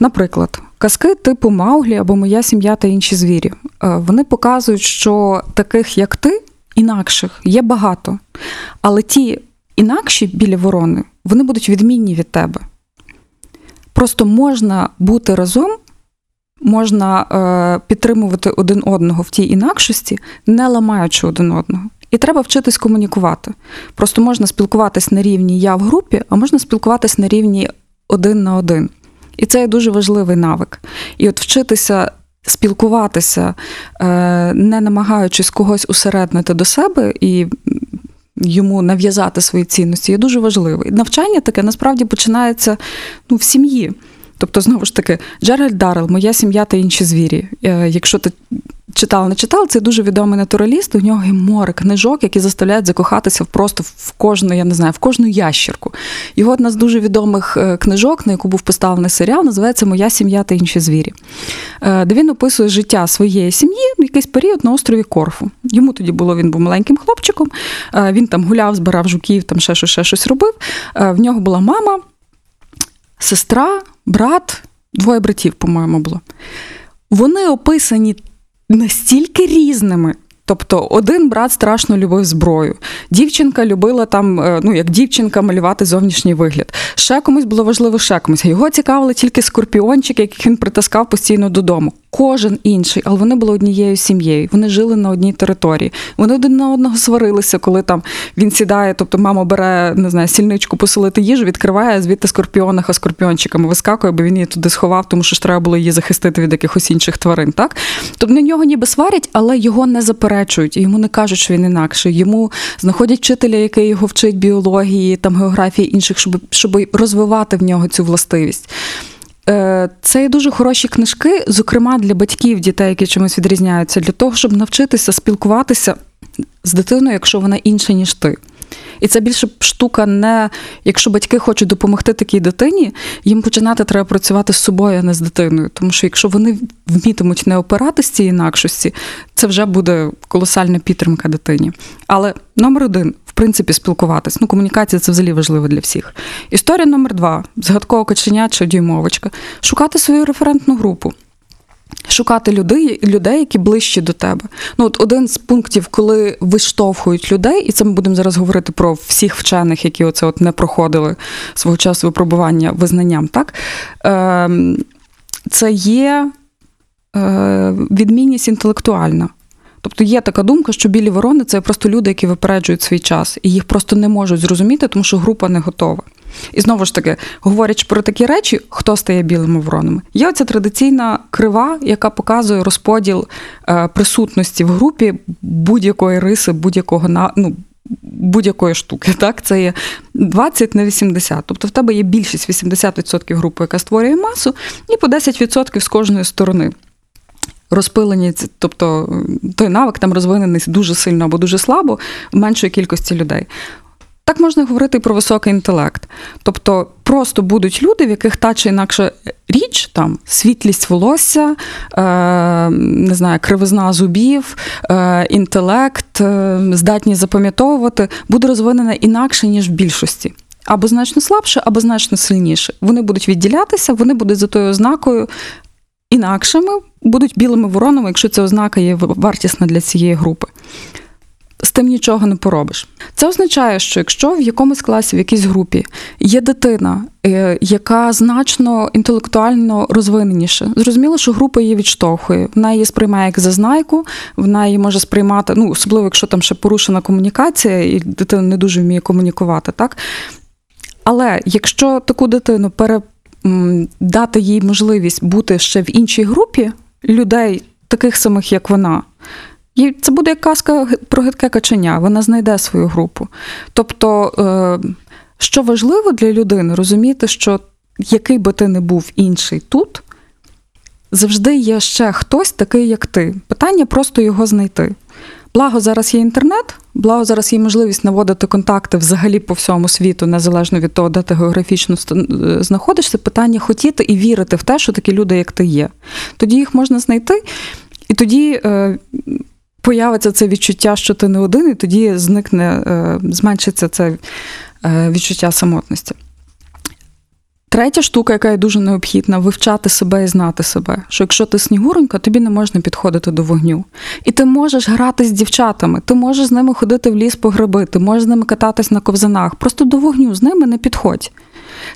Наприклад, казки типу Мауглі або Моя сім'я та інші звірі. Е, Вони показують, що таких, як ти, інакших, є багато. Але ті інакші білі ворони, вони будуть відмінні від тебе. Просто можна бути разом, можна е, підтримувати один одного в тій інакшості, не ламаючи один одного. І треба вчитись комунікувати. Просто можна спілкуватись на рівні я в групі, а можна спілкуватись на рівні один на один. І це є дуже важливий навик. І от вчитися спілкуватися, е, не намагаючись когось усереднити до себе і йому нав'язати свої цінності, є дуже важливо. І навчання таке насправді починається ну, в сім'ї. Тобто, знову ж таки, Джеральд Даррел, моя сім'я та інші звірі. Е, Якщо ти читала, не читала, це дуже відомий натураліст. У нього є море книжок, які заставляють закохатися просто в кожну, я не знаю, в кожну ящірку. Його одна з дуже відомих е, книжок, на яку був поставлений серіал, називається Моя сім'я та інші звірі, Е, де він описує життя своєї сім'ї в якийсь період на острові Корфу. Йому тоді було він був маленьким хлопчиком. Він там гуляв, збирав жуків, там ще щось, ще щось робив. В нього була мама, сестра, брат, двоє братів, по-моєму, було. Вони описані настільки різними. Тобто один брат страшно любив зброю. Дівчинка любила там, е, ну як дівчинка, малювати зовнішній вигляд. Ще комусь було важливо ще комусь. Його цікавили тільки скорпіончики, яких він притаскав постійно додому. Кожен інший, але вони були однією сім'єю. Вони жили на одній території. Вони один на одного сварилися, коли там він сідає. Тобто, мама бере не знаю, сільничку посолити їжу, відкриває звідти скорпіонаха скорпіончиками вискакує, бо він її туди сховав, тому що ж треба було її захистити від якихось інших тварин. Так тобто на нього ніби сварять, але його не заперечують, і йому не кажуть, що він інакше. Йому знаходять вчителя, який його вчить біології, там географії інших, щоб, щоб розвивати в нього цю властивість. Е, Це є дуже хороші книжки, зокрема для батьків дітей, які чимось відрізняються, для того, щоб навчитися спілкуватися з дитиною, якщо вона інша, ніж ти. І це більше штука не якщо батьки хочуть допомогти такій дитині, їм починати треба працювати з собою, а не з дитиною. Тому що якщо вони вмітимуть не опиратись цієї інакшості, це вже буде колосальна підтримка дитині. Але номер один, в принципі, спілкуватись. Ну, комунікація це взагалі важливо для всіх. Історія номер два: згадково каченя чи дюймовочка. Шукати свою референтну групу. Шукати людей, людей, які ближчі до тебе. Ну, от один з пунктів, коли виштовхують людей, і це ми будемо зараз говорити про всіх вчених, які оце от не проходили свого часу випробування визнанням, так? Е, це є е, відмінність інтелектуальна. Тобто є така думка, що білі ворони це просто люди, які випереджують свій час, і їх просто не можуть зрозуміти, тому що група не готова. І знову ж таки, говорячи про такі речі, хто стає білими воронами? Є оця традиційна крива, яка показує розподіл е, присутності в групі будь-якої риси, будь-якого ну. Будь-якої штуки, так це є 20 на 80. Тобто в тебе є більшість 80% групи, яка створює масу, і по 10% з кожної сторони. Розпилені, тобто той навик там розвинений дуже сильно або дуже слабо в меншої кількості людей. Так можна говорити і про високий інтелект. Тобто просто будуть люди, в яких та чи інакша річ, там світлість волосся, е, не знаю, кривизна зубів, е, інтелект, е, здатність запам'ятовувати, буде розвинена інакше, ніж в більшості. Або значно слабше, або значно сильніше. Вони будуть відділятися, вони будуть за тою ознакою інакшими, будуть білими воронами, якщо ця ознака є вартісна для цієї групи з тим нічого не поробиш. Це означає, що якщо в якомусь класі, в якійсь групі є дитина, е, яка значно інтелектуально розвиненіша, зрозуміло, що група її відштовхує. Вона її сприймає як зазнайку, вона її може сприймати, ну особливо, якщо там ще порушена комунікація, і дитина не дуже вміє комунікувати, так? Але якщо таку дитину пере, дати їй можливість бути ще в іншій групі людей, таких самих, як вона. І це буде як казка про гидке каченя, вона знайде свою групу. Тобто, е, що важливо для людини, розуміти, що який би ти не був інший тут, завжди є ще хтось такий, як ти. Питання просто його знайти. Благо, зараз є інтернет, благо зараз є можливість наводити контакти взагалі по всьому світу, незалежно від того, де ти географічно е, знаходишся. Питання хотіти і вірити в те, що такі люди, як ти є. Тоді їх можна знайти, і тоді появиться це відчуття, що ти не один, і тоді зникне, е, зменшиться це е, відчуття самотності. Третя штука, яка є дуже необхідна, вивчати себе і знати себе. Що якщо ти снігуронька, тобі не можна підходити до вогню. І ти можеш грати з дівчатами, ти можеш з ними ходити в ліс по гриби, ти можеш з ними кататись на ковзанах. Просто до вогню з ними не підходь.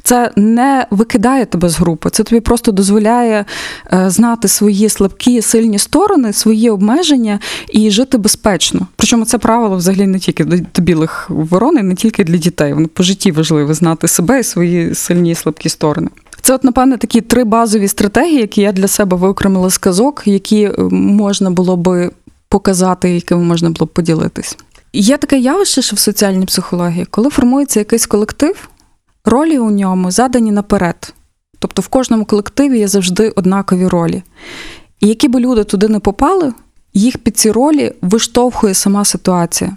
Це не викидає тебе з групи, це тобі просто дозволяє е, знати свої слабкі, сильні сторони, свої обмеження і жити безпечно. Причому це правило взагалі не тільки до білих ворон, і не тільки для дітей. Воно по житті важливо знати себе і свої сильні і слабкі сторони. Це, от, напевне, такі три базові стратегії, які я для себе виокремила з казок, які е, можна було би показати, якими можна було б поділитись. Є таке явище, що в соціальній психології, коли формується якийсь колектив. Ролі у ньому задані наперед. Тобто в кожному колективі є завжди однакові ролі. І які би люди туди не попали, їх під ці ролі виштовхує сама ситуація.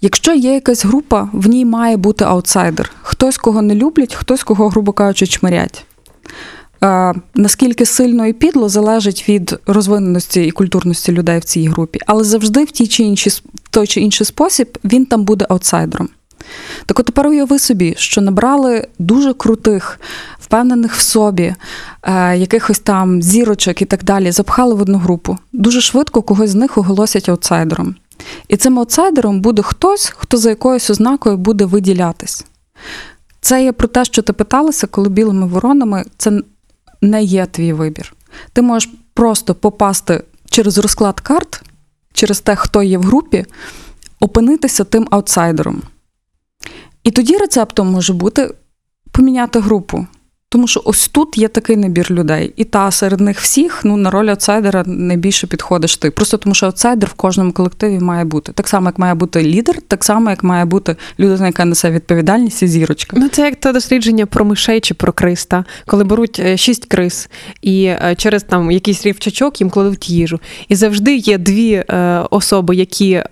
Якщо є якась група, в ній має бути аутсайдер. Хтось, кого не люблять, хтось, кого, грубо кажучи, чмирять. Е, наскільки сильно і підло залежить від розвиненості і культурності людей в цій групі, але завжди в, тій чи іншій, в той чи інший спосіб він там буде аутсайдером. Так от тепер уяви собі, що набрали дуже крутих, впевнених в собі, е, якихось там зірочок і так далі, запхали в одну групу. Дуже швидко когось з них оголосять аутсайдером. І цим аутсайдером буде хтось, хто за якоюсь ознакою буде виділятись. Це є про те, що ти питалася, коли білими воронами це не є твій вибір. Ти можеш просто попасти через розклад карт, через те, хто є в групі, опинитися тим аутсайдером. І тоді рецептом може бути поміняти групу. Тому що ось тут є такий набір людей, і та серед них всіх ну на роль аутсайдера найбільше підходиш ти. Просто тому, що аутсайдер в кожному колективі має бути так само, як має бути лідер, так само, як має бути людина, яка несе відповідальність і зірочка. Ну, це як те дослідження про мишей чи про криста, коли беруть е, шість крис і е, через там якийсь рівчачок їм кладуть їжу. І завжди є дві е, особи, які е,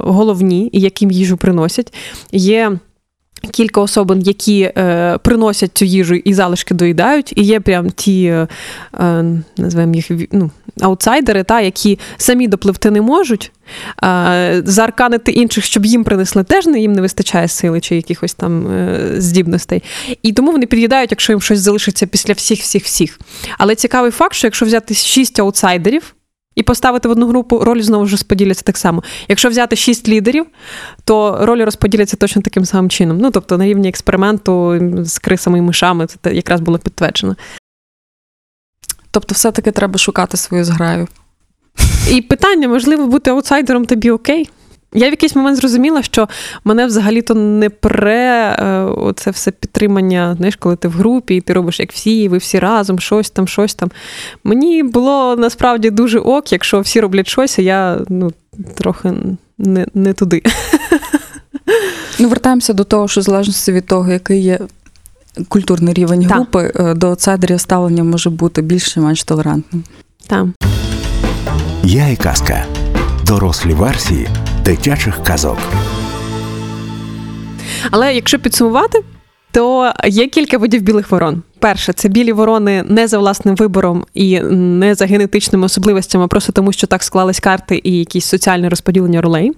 головні і яким їжу приносять. Є Кілька особин, які е, приносять цю їжу і залишки доїдають, і є прям ті, е, е, називаємо їх ну, аутсайдери, та, які самі допливти не можуть, е, заарканити інших, щоб їм принесли, теж не їм не вистачає сили чи якихось там е, здібностей. І тому вони під'їдають, якщо їм щось залишиться після всіх, всіх, всіх. Але цікавий факт, що якщо взяти шість аутсайдерів. І поставити в одну групу ролі знову ж розподіляться так само. Якщо взяти шість лідерів, то ролі розподіляться точно таким самим чином. Ну тобто на рівні експерименту з крисами і мишами це якраз було підтверджено. Тобто, все-таки треба шукати свою зграю. І питання, можливо, бути аутсайдером тобі окей. Я в якийсь момент зрозуміла, що мене взагалі-то не пре оце все підтримання, знаєш, коли ти в групі, і ти робиш як всі, і ви всі разом, щось там, щось там. Мені було насправді дуже ок, якщо всі роблять щось, а я ну, трохи не, не туди. Ну, вертаємося до того, що в залежності від того, який є культурний рівень Так. групи, е, до аутсайдерів ставлення може бути більш чи менш толерантним. Там. Я і казка. Дорослі версії дитячих казок. Але якщо підсумувати, то є кілька видів білих ворон. Перше, це білі ворони не за власним вибором і не за генетичними особливостями, а просто тому, що так склались карти і якісь соціальне розподілення ролей.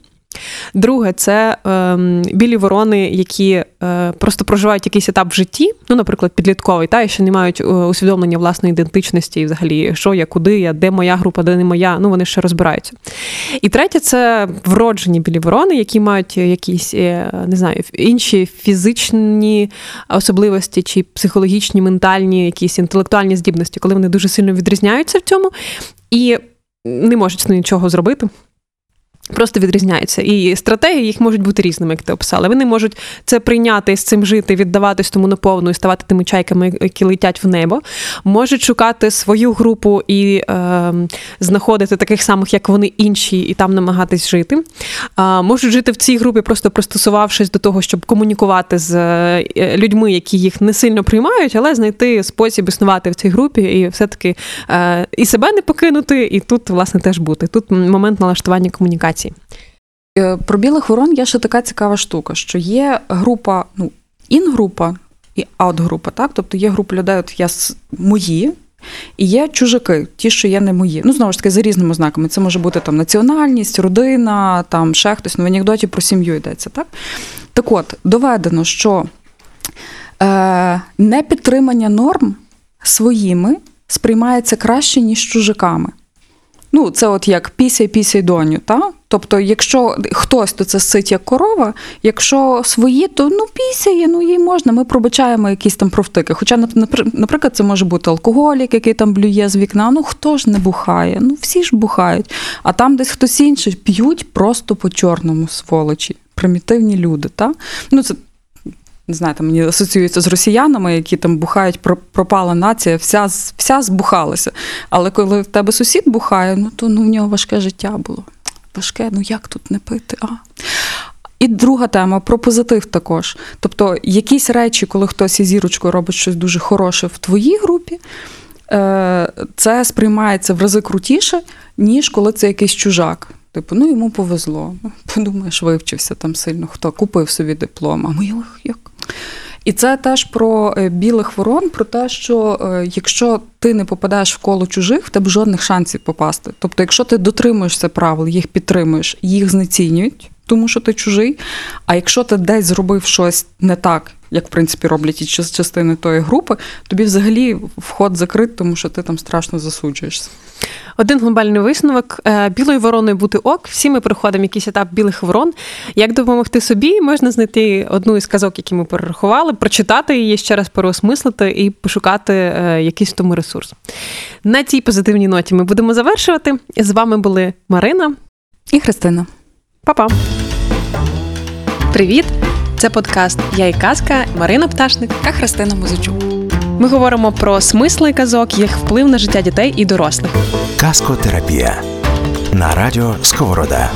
Друге, це ем, білі ворони, які е, просто проживають якийсь етап в житті, ну, наприклад, підлітковий, та і ще не мають е, усвідомлення власної ідентичності, і взагалі, що я, куди я, де моя група, де не моя. Ну вони ще розбираються. І третє, це вроджені білі ворони, які мають якісь е, не знаю, інші фізичні особливості чи психологічні, ментальні, якісь інтелектуальні здібності, коли вони дуже сильно відрізняються в цьому і не можуть нічого зробити. Просто відрізняються. І стратегії їх можуть бути різними, як ти описала. Вони можуть це прийняти, з цим жити, віддаватись тому наповну і ставати тими чайками, які летять в небо. Можуть шукати свою групу і е, знаходити таких самих, як вони інші, і там намагатись жити. А, можуть жити в цій групі, просто пристосувавшись до того, щоб комунікувати з е, людьми, які їх не сильно приймають, але знайти спосіб існувати в цій групі і все-таки е, і себе не покинути, і тут, власне, теж бути. Тут момент налаштування комунікації. Е, Про білих ворон є ще така цікава штука, що є група, ну, ін-група і аут-група, так? Тобто є група людей, от я мої, і є чужаки, ті, що є не мої. Ну, знову ж таки, за різними знаками. Це може бути там національність, родина, там ще хтось. Ну, в анекдоті про сім'ю йдеться, так? Так от, доведено, що е, непідтримання норм своїми сприймається краще, ніж чужаками. Ну, це от як пісяй, пісяй доню, та? Тобто, якщо хтось, то це сить як корова, якщо свої, то ну пісяє, ну їй можна, ми пробачаємо якісь там провтики. Хоча, нап- наприклад, це може бути алкоголік, який там блює з вікна. Ну хто ж не бухає? Ну всі ж бухають. А там десь хтось інший п'ють просто по чорному сволочі. Примітивні люди, та? Ну, це не знаю, там мені асоціюється з росіянами, які там бухають, пропала нація, вся, вся збухалася. Але коли в тебе сусід бухає, ну то ну, в нього важке життя було. Важке, ну як тут не пити? А? І друга тема про позитив також. Тобто, якісь речі, коли хтось із зірочкою робить щось дуже хороше в твоїй групі, е, це сприймається в рази крутіше, ніж коли це якийсь чужак. Типу, ну йому повезло. Ну, Подумаєш, вивчився там сильно, хто купив собі диплом, а ми як. І це теж про е, білих ворон, про те, що е, якщо ти не попадаєш в коло чужих, в тебе жодних шансів попасти. Тобто, якщо ти дотримуєшся правил, їх підтримуєш, їх знецінюють, тому що ти чужий. А якщо ти десь зробив щось не так, як в принципі роблять і частини тої групи, тобі взагалі вход закрит, тому що ти там страшно засуджуєшся. Один глобальний висновок Е, білою вороною бути ок. Всі ми проходимо якийсь етап білих ворон. Як допомогти собі, можна знайти одну із казок, які ми перерахували, прочитати її ще раз переосмислити і пошукати е, якийсь в тому ресурс. На цій позитивній ноті ми будемо завершувати. З вами були Марина. І Христина. Па-па! Привіт! Це подкаст Я і казка Марина Пташник. Та Христина Музичук. Ми говоримо про смисли казок, їх вплив на життя дітей і дорослих. Казкотерапія на радіо Сковорода.